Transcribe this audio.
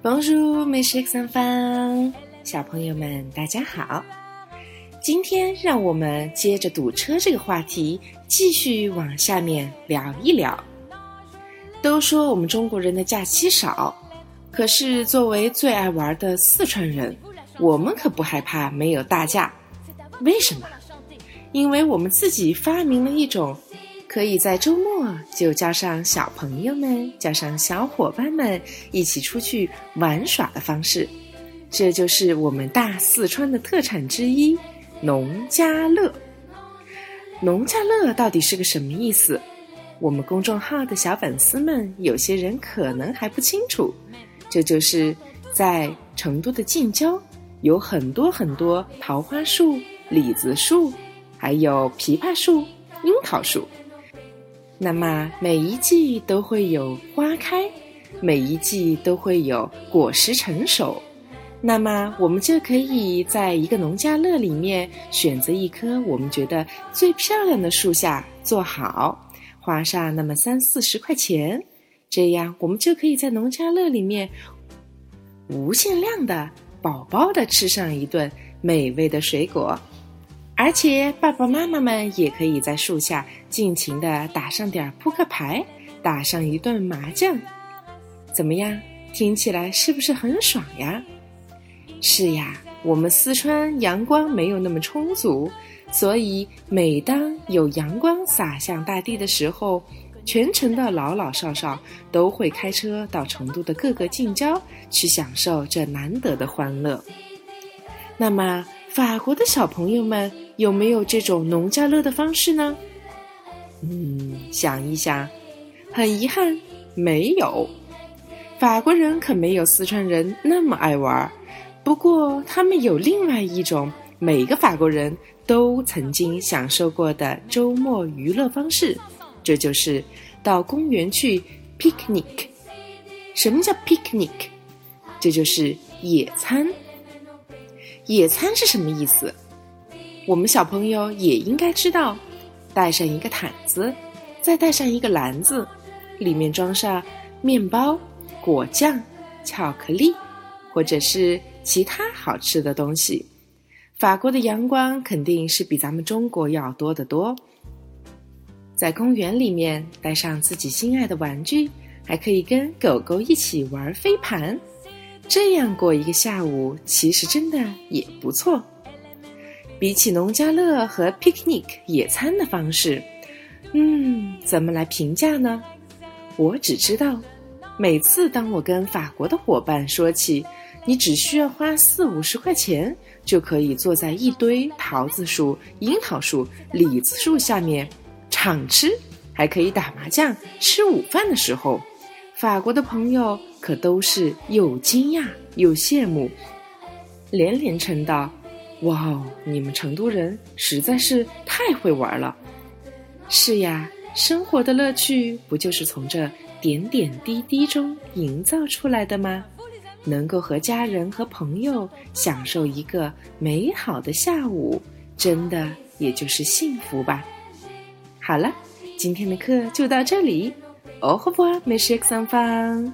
Bonjour, mes chers enfants，小朋友们，大家好。今天让我们接着堵车这个话题，继续往下面聊一聊。都说我们中国人的假期少，可是作为最爱玩的四川人，我们可不害怕没有大假。为什么？因为我们自己发明了一种。可以在周末就叫上小朋友们、叫上小伙伴们一起出去玩耍的方式，这就是我们大四川的特产之一——农家乐。农家乐到底是个什么意思？我们公众号的小粉丝们，有些人可能还不清楚。这就是在成都的近郊，有很多很多桃花树、李子树，还有枇杷树、樱桃树。那么每一季都会有花开，每一季都会有果实成熟。那么我们就可以在一个农家乐里面选择一棵我们觉得最漂亮的树下坐好，花上那么三四十块钱，这样我们就可以在农家乐里面无限量的饱饱的吃上一顿美味的水果。而且爸爸妈妈们也可以在树下尽情的打上点扑克牌，打上一顿麻将，怎么样？听起来是不是很爽呀？是呀，我们四川阳光没有那么充足，所以每当有阳光洒向大地的时候，全城的老老少少都会开车到成都的各个近郊去享受这难得的欢乐。那么，法国的小朋友们。有没有这种农家乐的方式呢？嗯，想一想，很遗憾，没有。法国人可没有四川人那么爱玩，不过他们有另外一种每个法国人都曾经享受过的周末娱乐方式，这就是到公园去 picnic。什么叫 picnic？这就是野餐。野餐是什么意思？我们小朋友也应该知道，带上一个毯子，再带上一个篮子，里面装上面包、果酱、巧克力，或者是其他好吃的东西。法国的阳光肯定是比咱们中国要多得多。在公园里面带上自己心爱的玩具，还可以跟狗狗一起玩飞盘，这样过一个下午，其实真的也不错。比起农家乐和 picnic 野餐的方式，嗯，怎么来评价呢？我只知道，每次当我跟法国的伙伴说起，你只需要花四五十块钱就可以坐在一堆桃子树、樱桃树、李子树下面畅吃，还可以打麻将、吃午饭的时候，法国的朋友可都是又惊讶又羡慕，连连称道。哇哦！你们成都人实在是太会玩了。是呀，生活的乐趣不就是从这点点滴滴中营造出来的吗？能够和家人和朋友享受一个美好的下午，真的也就是幸福吧。好了，今天的课就到这里。Au revoir, mes chers enfants。